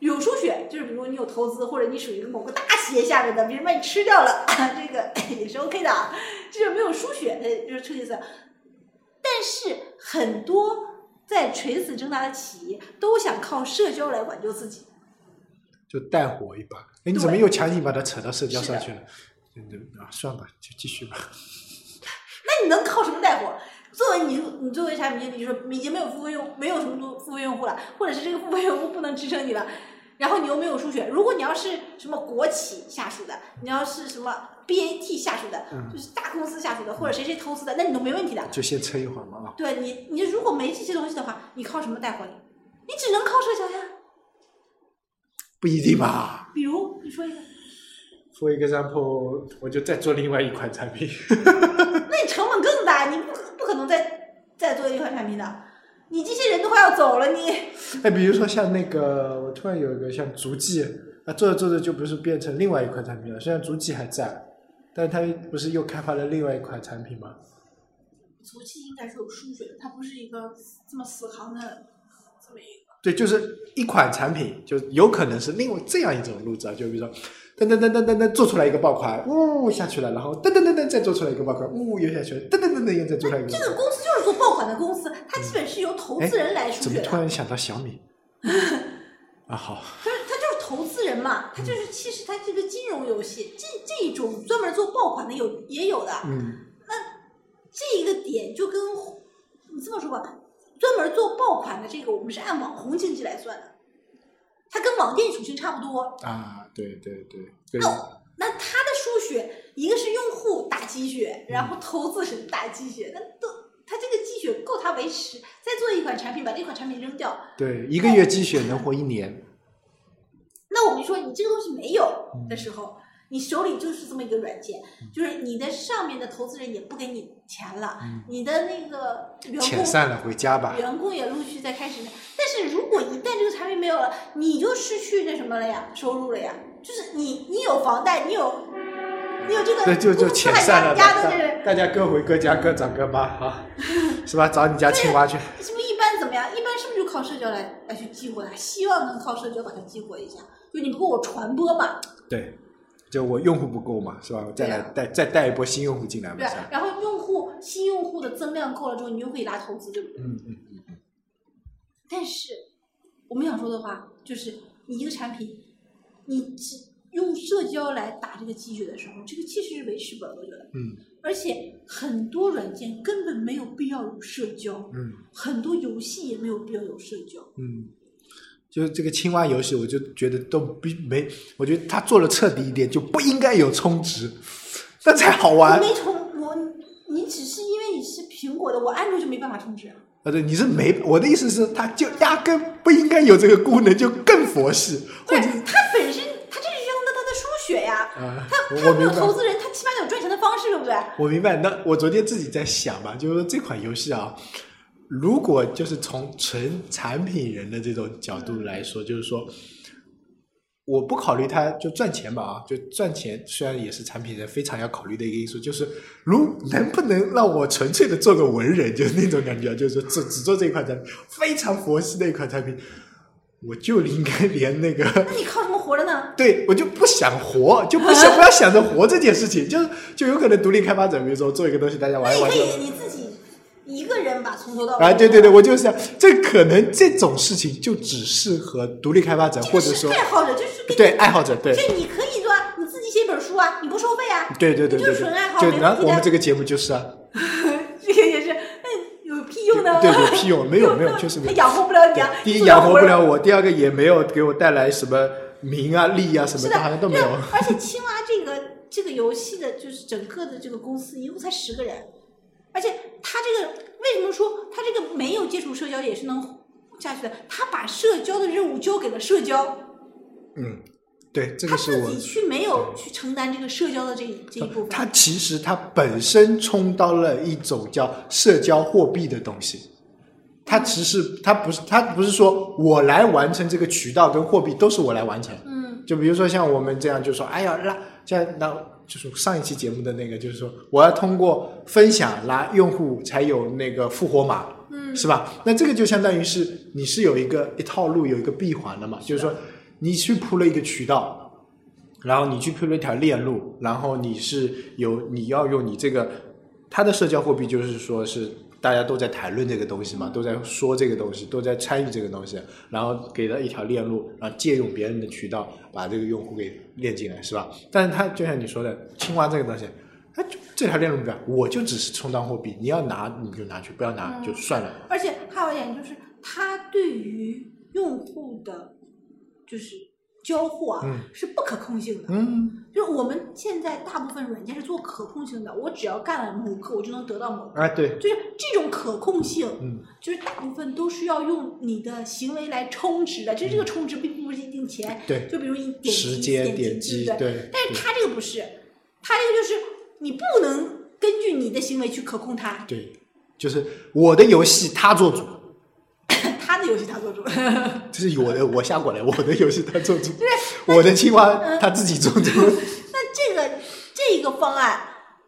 有输血，就是比如你有投资，或者你属于某个大企业下面的，别人把你吃掉了，这个也是 OK 的啊。这就是没有输血，的就是彻底死掉。但是很多在垂死挣扎的企业都想靠社交来挽救自己。就带火一把。哎，你怎么又强行把它扯到社交上去了？嗯啊，算吧，就继续吧。那你能靠什么带火？作为你，你作为产品经理，就说已经没有付费用，没有什么多付费用户了，或者是这个付费用户不能支撑你了，然后你又没有输血。如果你要是什么国企下属的，你要是什么 BAT 下属的，嗯就是大公司下属的，或者谁谁投资的，那你都没问题的。就先撑一会儿嘛啊。对你，你如果没这些东西的话，你靠什么带货你？你只能靠社交呀。不一定吧。比如你说一个，For example，我就再做另外一款产品。那你成本更大，你不能再再做一款产品的。你这些人都快要走了，你 哎，比如说像那个，我突然有一个像足迹，啊，做着做着就不是变成另外一款产品了。虽然足迹还在，但它不是又开发了另外一款产品吗？足迹应该是有数据的，它不是一个这么死扛的这么一个。对，就是一款产品，就有可能是另外这样一种路子啊，就比如说，噔噔噔噔噔噔做出来一个爆款，呜下去了，然后噔噔噔噔再做出来一个爆款，呜又下去了，噔噔噔噔又再做出来一个。这个公司就是做爆款的公司，它基本是由投资人来哎怎么。突然想到小米？啊，好，就是他就是投资人嘛，他就是其实他这个金融游戏，这这种专门做爆款的有也有的，嗯那这一个点就跟你这么说吧，专门做爆款的这个，我们是按网红经济来算的，它跟网店属性差不多。啊，对对对对，那他的输血，一个是用户打鸡血，然后投资人打鸡血，那都他这个鸡血够他维持，再做一款产品，把这款产品扔掉，对，一个月鸡血能活一年。那我们说你这个东西没有嗯。的时候，你手里就是这么一个软件，就是你的上面的投资人也不给你钱了，你的那个员工遣散了，回家吧。员工也陆续在开始，但是如果一旦这个产品没有了，你就失去那什么了呀，收入了呀，就是你你有房贷，你有你有这个对，就就公司还遣散了，大家各回各家，各找各妈啊，是吧？找你家青蛙去。是不是一般怎么样？一般是不是就靠社交来来去激活它？希望能靠社交把它激活一下，就你不够我传播嘛，对，就我用户不够嘛，是吧？我再来带再带一波新用户进来嘛，对？然后用户新用户的增量够了之后，你就可以拉投资，对不对？嗯嗯嗯但是我们想说的话就是，你一个产品，你只用社交来打这个鸡血的时候，这个其实是为时本，我觉得。嗯而且很多软件根本没有必要有社交，嗯很多游戏也没有必要有社交。嗯，就是这个青蛙游戏，我就觉得都不没，我觉得他做的彻底一点，就不应该有充值，那才好玩你。没充我，你只是因为你是苹果的，我安卓就没办法充值啊。啊，对，你是没，我的意思是，他就压根不应该有这个功能，就更佛系，或者不是它本身，它这是扔的它的输血呀。啊，它我它没有投资人，他起码得有赚钱的方式，对不对？我明白，那我昨天自己在想吧，就是说这款游戏啊，如果就是从纯产品人的这种角度来说，就是说，我不考虑它就赚钱吧啊，就赚钱虽然也是产品人非常要考虑的一个因素，就是如能不能让我纯粹的做个文人，就是那种感觉，就是说只只做这一款产品，非常佛系的一款产品，我就应该连那个。那你靠什么活着呢？对我就不想活，就不想 不要想着活这件事情，就是就有可能独立开发者，比如说做一个东西，大家玩一玩就。以你自己一个人吧从头到尾。啊，对对对，我就是，这可能这种事情就只适合独立开发者，或者说爱好者，就是对爱好者，对就你可以对吧？你自己写一本书啊，你不收费啊。对对对你对对就纯爱好，就。然后我们这个节目就是啊，这个也是，那有屁用呢？对有屁用没有没有确实没有他养活不了你啊。第一养活不了。我，第二个也没有给我带来什么名啊利啊什么的，好像都没有对。而且青蛙这个 这个游戏的，就是整个的这个公司一共才十个人，而且他这个为什么说他这个没有接触社交也是能下去的？他把社交的任务交给了社交，嗯，对，这他个是我自己去没有去承担这个社交的这一这一部分。他其实他本身充当了一种叫社交货币的东西。它其实它不是它不是说我来完成这个渠道跟货币都是我来完成，嗯，就比如说像我们这样，就说哎呀拉像那就是上一期节目的那个，就是说我要通过分享拉用户才有那个复活码，嗯。是吧？那这个就相当于是你是有一个一套路有一个闭环的嘛，就是说你去铺了一个渠道，然后你去铺了一条链路，然后你是有你要用你这个它的社交货币，就是说是大家都在谈论这个东西嘛，都在说这个东西，都在参与这个东西，然后给了一条链路，然后借用别人的渠道把这个用户给链进来，是吧？但是它就像你说的，青蛙这个东西。它就这条链路表，我就只是充当货币，你要拿你就拿去，不要拿就算了。而且还有一点就是，它对于用户的，就是交互啊，嗯是不可控性的。嗯，就是我们现在大部分软件是做可控性的，我只要干了某个，我就能得到某个。哎，对，就是这种可控性，嗯，就是大部分都是要用你的行为来充值的。就是这个充值并不是一定钱，对就比如你点击时间点点击，对不对？对，但是它这个不是，它这个就是你不能根据你的行为去可控它，对，就是我的游戏他做主，它的游戏他做主。这是我的我下过来，我的游戏他做主，对我的青蛙他自己做主。那这个这个方案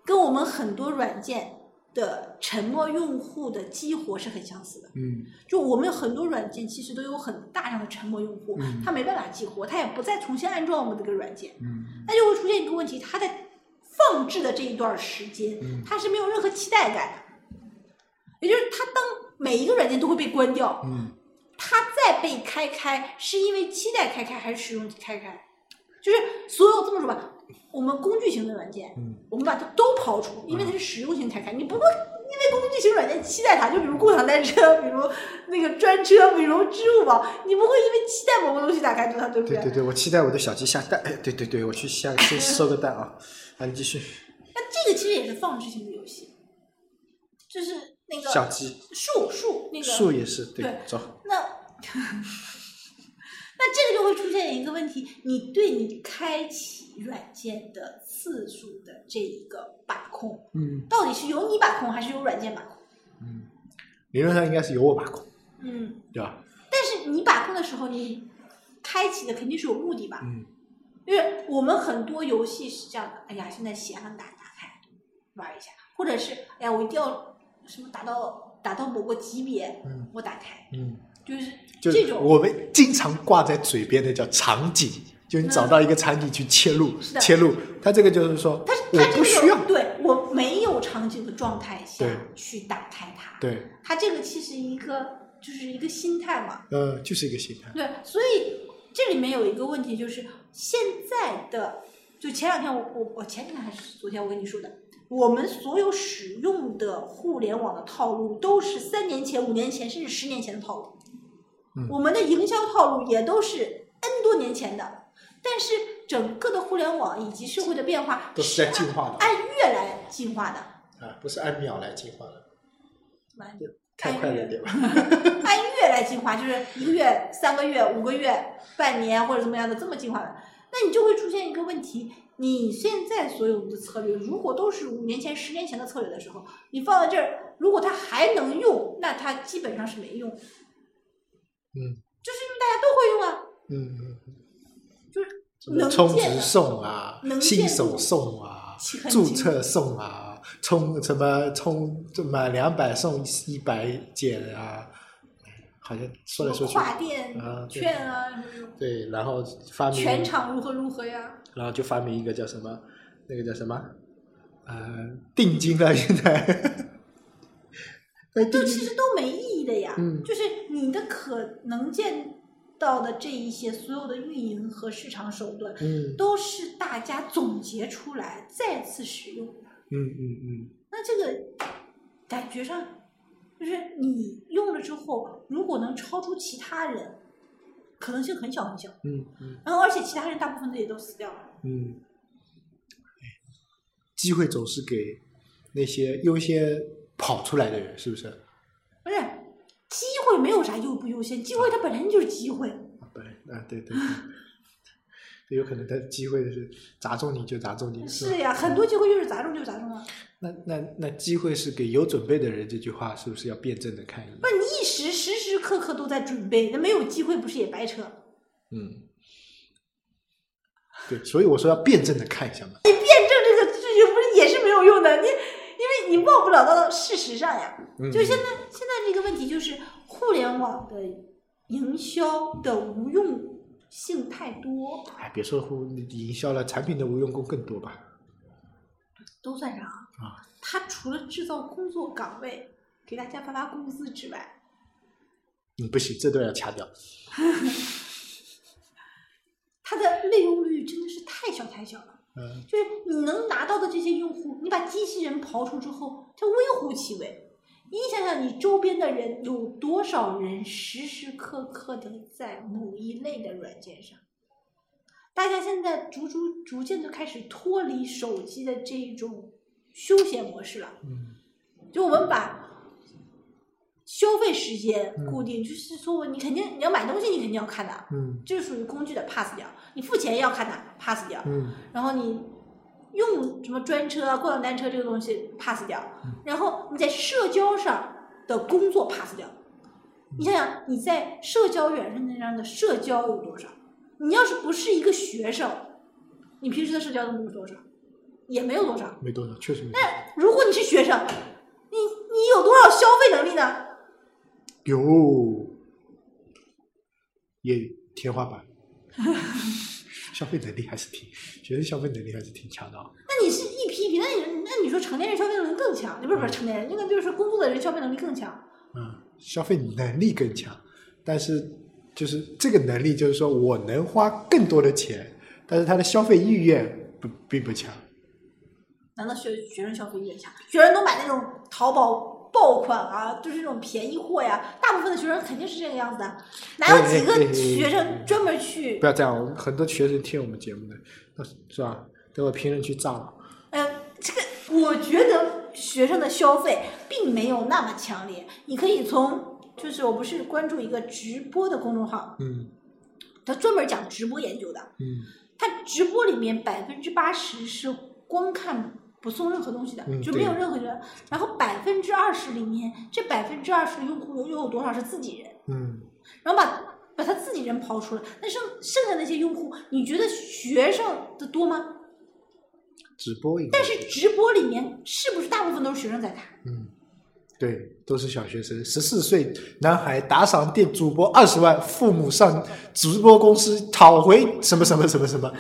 跟我们很多软件的沉默用户的激活是很相似的。嗯。就我们有很多软件其实都有很大量的沉默用户，嗯。它没办法激活，他也不再重新安装我们这个软件，嗯。那就会出现一个问题，他在放置的这一段时间，嗯。它是没有任何期待感的，也就是它当每一个软件都会被关掉，嗯它再被开开，是因为期待开开还是使用开开？就是所有这么说吧，我们工具型的软件，嗯我们把它都抛除，因为它是实用性开开，你不会因为工具型软件期待它，就比如共享单车，比如那个专车，比如支付宝，你不会因为期待某个东西打开它，对不对对对，我期待我的小鸡下蛋。哎，对对对，我去下去收个蛋啊。啊，你继续。那这个其实也是放置型的游戏，就是那个小鸡树树那个树也是对对，走。那那这个就会出现一个问题，你对你开启软件的次数的这一个把控，嗯到底是由你把控还是由软件把控？嗯，理论上应该是由我把控，嗯，对吧？但是你把控的时候，你开启的肯定是有目的吧？嗯因为我们很多游戏是这样的，哎呀，现在闲了打打开玩一下，或者是哎呀，我一定要什么达到达到某个级别，嗯。我打开，嗯，就是这种。我们经常挂在嘴边的叫场景，就你找到一个场景去切入，切入。它这个就是说，我它这个不需要。对我没有场景的状态下去打开它，对，它这个其实一个就是一个心态嘛，呃，就是一个心态。对，所以这里面有一个问题就是现在的，就前两天我我我前天还是昨天我跟你说的，我们所有使用的互联网的套路都是三年前、五年前甚至十年前的套路，嗯我们的营销套路也都是 N 多年前的，但是整个的互联网以及社会的变化都是在进化的按月来进化的。啊，不是按秒来进化的，完太快了点吧？按月来进化，就是一个月、三个月、五个月、半年或者怎么样的这么进化的，那你就会出现一个问题：你现在所有的策略，如果都是五年前、十年前的策略的时候，你放在这儿，如果它还能用，那它基本上是没用，嗯。就是因为大家都会用啊，嗯嗯，就是。能充值送啊能，新手送啊注册送啊，充什么充满两百送一百减啊，好像说来说去，跨店啊对券啊，什么对，然后发明全场如何如何呀？然后就发明一个叫什么，那个叫什么，呃，定金了，现在。那定金这其实都没意义的呀。嗯就是你的可能见到的这一些所有的运营和市场手段，嗯都是大家总结出来再次使用的。嗯嗯嗯那这个感觉上，就是你用了之后，如果能超出其他人，可能性很小很小。嗯嗯然后，而且其他人大部分的也都死掉了。嗯，机会总是给那些优先跑出来的人，是不是？不是，机会没有啥优不优先，机会它本身就是机会。对啊，对对对，有可能他机会是砸中你就砸中你，是呀，很多机会就是砸中就砸中了。那那那机会是给有准备的人，这句话是不是要辩证的看一眼不？你一时时时刻刻都在准备，那没有机会不是也白扯？嗯，对，所以我说要辩证的看一下嘛。你辩证这个事情不是也是没有用的，你因为你忘不了到事实上呀。嗯就现在现在这个问题就是互联网的营销的无用性太多，哎，别说互营销了，产品的无用功更多吧？都算上啊。他除了制造工作岗位，给大家发发工资之外，嗯，不行，这都要掐掉。它的利用率真的是太小太小了。嗯就是你能拿到的这些用户，你把机器人刨除之后，它微乎其微。你想想，你周边的人有多少人时时刻刻的在某一类的软件上？大家现在逐逐逐渐的开始脱离手机的这一种休闲模式了。嗯就我们把消费时间嗯固定，就是说你肯定你要买东西，你肯定要看的，嗯这是属于工具的 pass 掉。你付钱要看的 pass 掉。嗯然后你用什么专车啊、共享单车这个东西 pass 掉，然后你在社交上的工作 pass 掉。你想想，你在社交软件上的社交有多少？你要是不是一个学生，你平时的社交能有多少？也没有多少。没多少，确实没多少。如果你是学生，你有多少消费能力呢？有，也天花板，消费能力还是挺，学生消费能力还是挺强的啊。那你是一批一批，那你那你说成年人消费能力更强，不是不是成年人，应该就是说工作的人消费能力更强。嗯，消费能力更强，但是就是这个能力，就是说我能花更多的钱，但是他的消费意愿不并不强。难道学学生消费意愿强？学生都买那种淘宝爆款啊，就是那种便宜货呀。大部分的学生肯定是这个样子的，哪有几个学生专门去不？要这样，很多学生听我们节目的，是吧？等会评论区炸了。呃，这个我觉得学生的消费并没有那么强烈。你可以从，就是我不是关注一个直播的公众号，嗯他专门讲直播研究的。嗯他直播里面百分之八十是光看不送任何东西的，嗯就没有任何人。然后百分之二十里面，这百分之二十的用户又又有多少是自己人？嗯，然后把把他自己人刨出来，那剩剩下那些用户，你觉得学生的多吗？直播但是直播里面是不是大部分都是学生在看？嗯，对，都是小学生，十四岁男孩打赏店主播二十万，父母上直播公司讨回什么什么什么什么。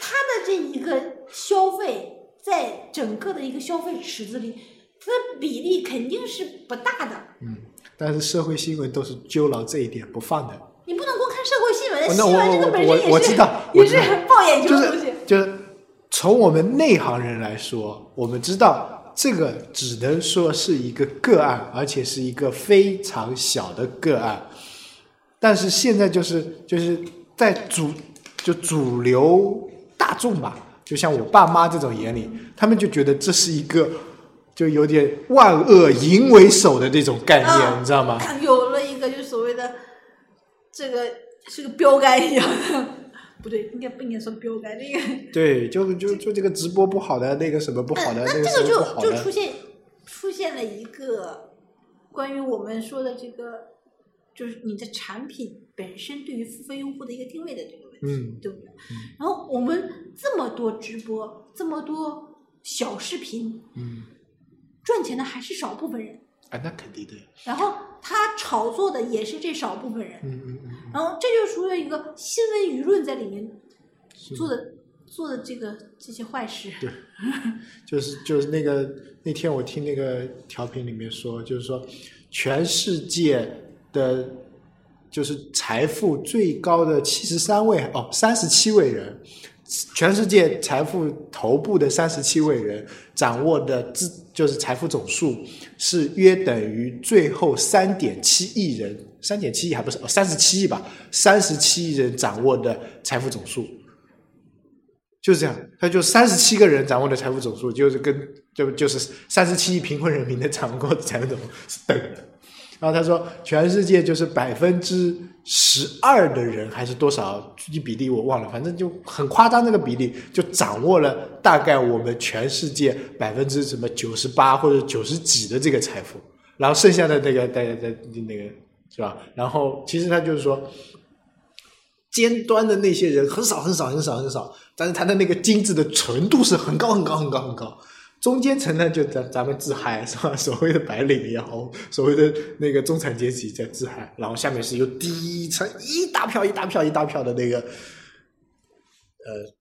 他的这一个消费，在整个的一个消费池子里，它的比例肯定是不大的。嗯，但是社会新闻都是揪牢这一点不放的。你不能光看社会新闻，哦新闻这个本身也是我我知道也是我知道很爆眼球就是的东西。就是从我们内行人来说，我们知道这个只能说是一个个案，而且是一个非常小的个案。但是现在就是就是在主就主流大众吧，就像我爸妈这种眼里，他们就觉得这是一个就有点万恶淫为首的这种概念，啊你知道吗？有了一个就所谓的这个是个标杆一样的，不对，应该不应该说标杆，那个对，就就就这个直播不好的，那个什么不好的，那个这个就就出现出现了一个关于我们说的这个，就是你的产品本身对于付费用户的一个定位的这个嗯对不对？然后我们这么多直播，这么多小视频，嗯，赚钱的还是少部分人，啊，那肯定的，然后他炒作的也是这少部分人，嗯嗯嗯然后这就属于一个新闻舆论在里面做的做的这个这些坏事。对。就是就是那个那天我听那个调频里面说，就是说全世界的，就是财富最高的七十三位哦，三十七位人，全世界财富头部的三十七位人掌握的资就是财富总数是约等于最后三点七亿人，三点七亿还不是哦，三十七亿吧，三十七亿人掌握的财富总数。就是这样，他就三十七个人掌握的财富总数，就是跟就就是三十七亿贫困人民的掌握的财富总数是等的。然后他说，全世界就是百分之十二的人还是多少具体比例我忘了，反正就很夸张那个比例，就掌握了大概我们全世界百分之什么九十八或者九十几的这个财富，然后剩下的那个大家在那个是吧？然后其实他就是说，尖端的那些人很少很少很少很少，但是他的那个精致的纯度是很高很高很高很高。中间层呢，就咱咱们自嗨是吧？所谓的白领也好，所谓的那个中产阶级在自嗨，然后下面是有底层一大票一大票一大票的那个，呃，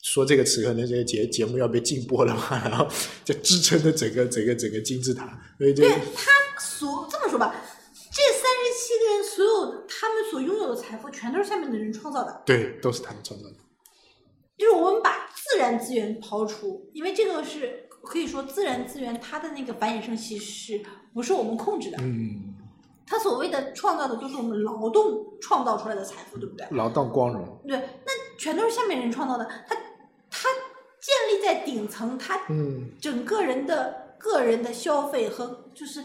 说这个词可能这个节节目要被禁播了嘛，然后就支撑着整个整个整个金字塔，所以就对他所这么说吧，这三十七个人所有他们所拥有的财富，全都是下面的人创造的。对，都是他们创造的。就是我们把自然资源抛出，因为这个是可以说自然资源它的那个繁衍生息是不是我们控制的？嗯，它所谓的创造的都是我们劳动创造出来的财富，对不对？劳动光荣。对，那全都是下面人创造的，他他建立在顶层，他嗯整个人的个人的消费和就是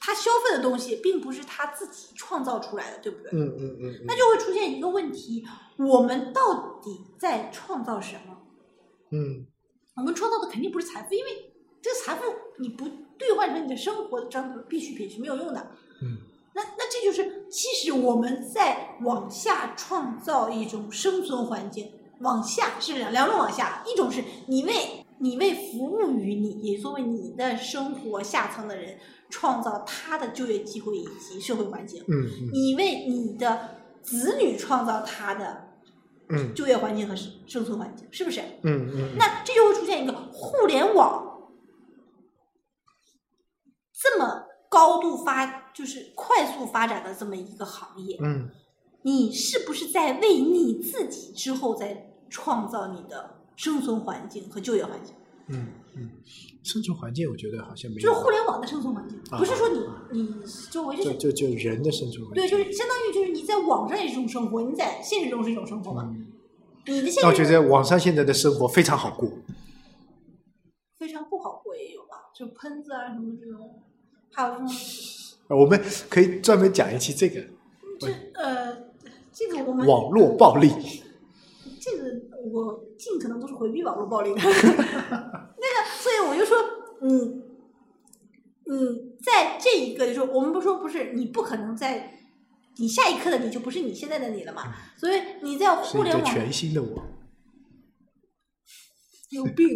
他消费的东西，并不是他自己创造出来的，对不对？嗯嗯嗯那就会出现一个问题：我们到底在创造什么？嗯我们创造的肯定不是财富，因为这个财富你不兑换成你的生活这样的必需品是没有用的。嗯那那这就是，其实我们在往下创造一种生存环境，往下是两两种往下，一种是你为你为服务于你，也作为你的生活下层的人，创造他的就业机会以及社会环境。嗯嗯你为你的子女创造他的嗯。就业环境和生生存环境，是不是？嗯嗯，那这就会出现一个互联网这么高度发，就是快速发展的这么一个行业，嗯。你是不是在为你自己之后在创造你的生存环境和就业环境？嗯嗯，生存环境我觉得好像没有就是，互联网的生存环境，啊不是说你你周围就就是就就人的生存环境。对，就是相当于就是你在网上也是一种生活，你在现实中是一种生活嘛。嗯，你的现那我觉得网上现在的生活非常好过。非常不好过也有吧，就喷子啊什么这种，还有这种呃我们可以专门讲一期这个这呃，这个我们网络暴力。这个我尽可能都是回避网络暴力的。那个，所以我就说，你你在这一个，就是我们不说不是，你不可能在你下一刻的你就不是你现在的你了嘛。所以你在互联网全新的我。有病，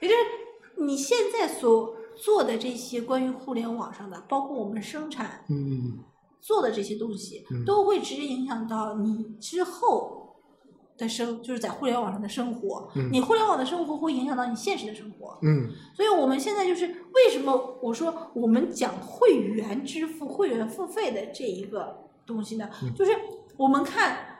也就是你现在所做的这些关于互联网上的，包括我们生产嗯做的这些东西，嗯都会直接影响到你之后的生，就是在互联网上的生活。嗯你互联网的生活会影响到你现实的生活。嗯所以我们现在就是为什么我说我们讲会员支付、会员付费的这一个东西呢？嗯就是我们看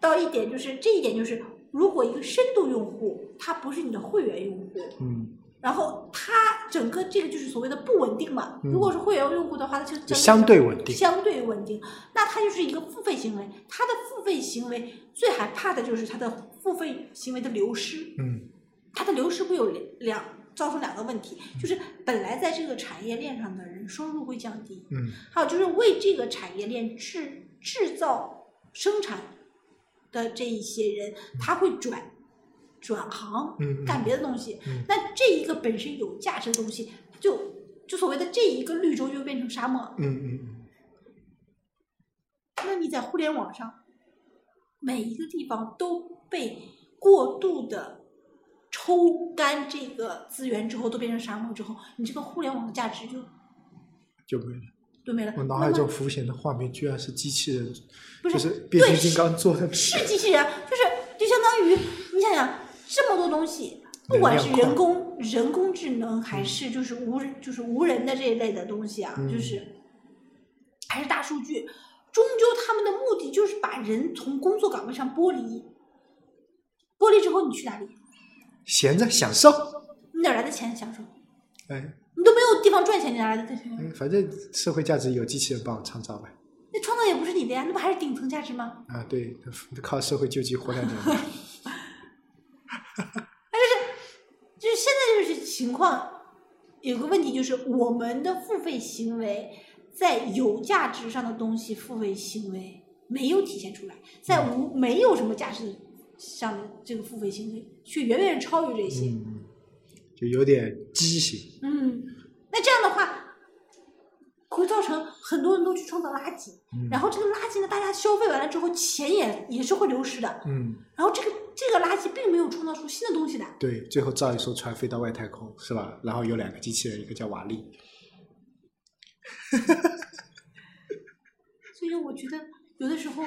到一点，就是这一点就是，如果一个深度用户他不是你的会员用户，嗯，然后它整个这个就是所谓的不稳定嘛。嗯如果是会员用户的话，它就就相对稳定。相对稳定，那它就是一个付费行为。它的付费行为最害怕的就是它的付费行为的流失。嗯它的流失会有两两造成两个问题，就是本来在这个产业链上的人收入会降低，嗯还有就是为这个产业链制制造生产的这一些人，他会转转行干别的东西。嗯那这一个本身有价值的东西，就就所谓的这一个绿洲就变成沙漠。嗯嗯那你在互联网上，每一个地方都被过度的抽干这个资源之后，都变成沙漠之后，你这个互联网的价值就就没了。就没了。我脑海中浮现的画面居然是机器人，不就是是变形金刚做的。是机器人，就是就相当于你想想这么多东西，不管是人工人工智能还是就是无人就是无人的这一类的东西啊，嗯就是还是大数据，终究他们的目的就是把人从工作岗位上剥离，剥离之后你去哪里？闲着享受。你哪来的钱享受？哎，你都没有地方赚钱，你哪来的钱？嗯反正社会价值有机器人帮我创造呗。那创造也不是你的呀，那不还是顶层价值吗？啊，对，靠社会救济活两年 嘛。就是现在就是情况，有个问题就是我们的付费行为在有价值上的东西付费行为没有体现出来，在无没有什么价值上的这个付费行为却远远超于这些。嗯，就有点畸形。嗯，那这样的话会造成很多人都去创造垃圾，嗯然后这个垃圾呢，大家消费完了之后，钱也也是会流失的，嗯，然后这个这个垃圾并没有创造出新的东西来。对，最后造一艘船飞到外太空，是吧？然后有两个机器人，一个叫瓦力。所以我觉得有的时候，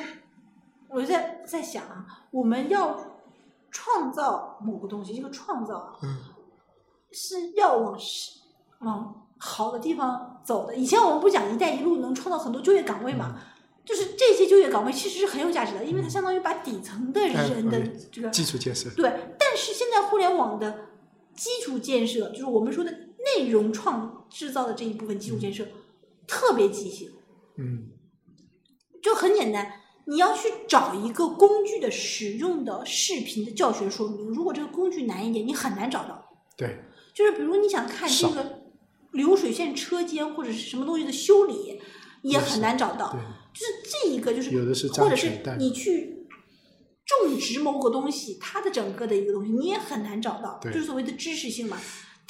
我在在想啊，我们要创造某个东西，这个创造啊，嗯是要往是往好的地方走的。以前我们不讲“一带一路”能创造很多就业岗位嘛？就是这些就业岗位其实是很有价值的，因为它相当于把底层的人的嗯这个基础建设。对，但是现在互联网的基础建设，就是我们说的内容创制造的这一部分基础建设，特别畸形。嗯就很简单，你要去找一个工具的使用的视频的教学说明。如果这个工具难一点，你很难找到。对，就是比如你想看这个流水线车间或者是什么东西的修理，也很难找到。对，就是这一个，就是有的是或者是你去种植某个东西，它的整个的一个东西，你也很难找到，对就是所谓的知识性嘛。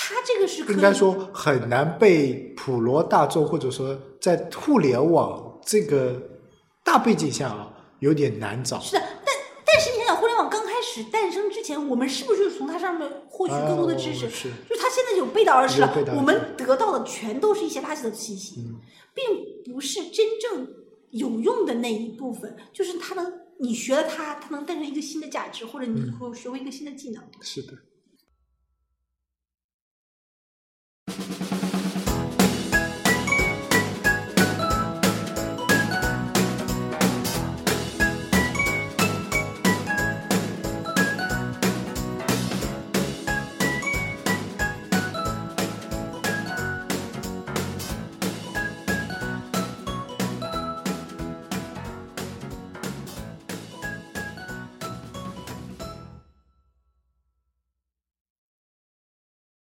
它这个是可应该说很难被普罗大众或者说在互联网这个大背景下啊，有点难找。是的，但但是你想想，互联网刚开始诞生之前，我们是不是就从它上面获取更多的知识？哦是。就是它现在有背道而驰了我们得到的全都是一些垃圾的信息，嗯。并不是真正有用的那一部分，就是它能你学了它，它能诞生一个新的价值，或者你会学会一个新的技能。是的，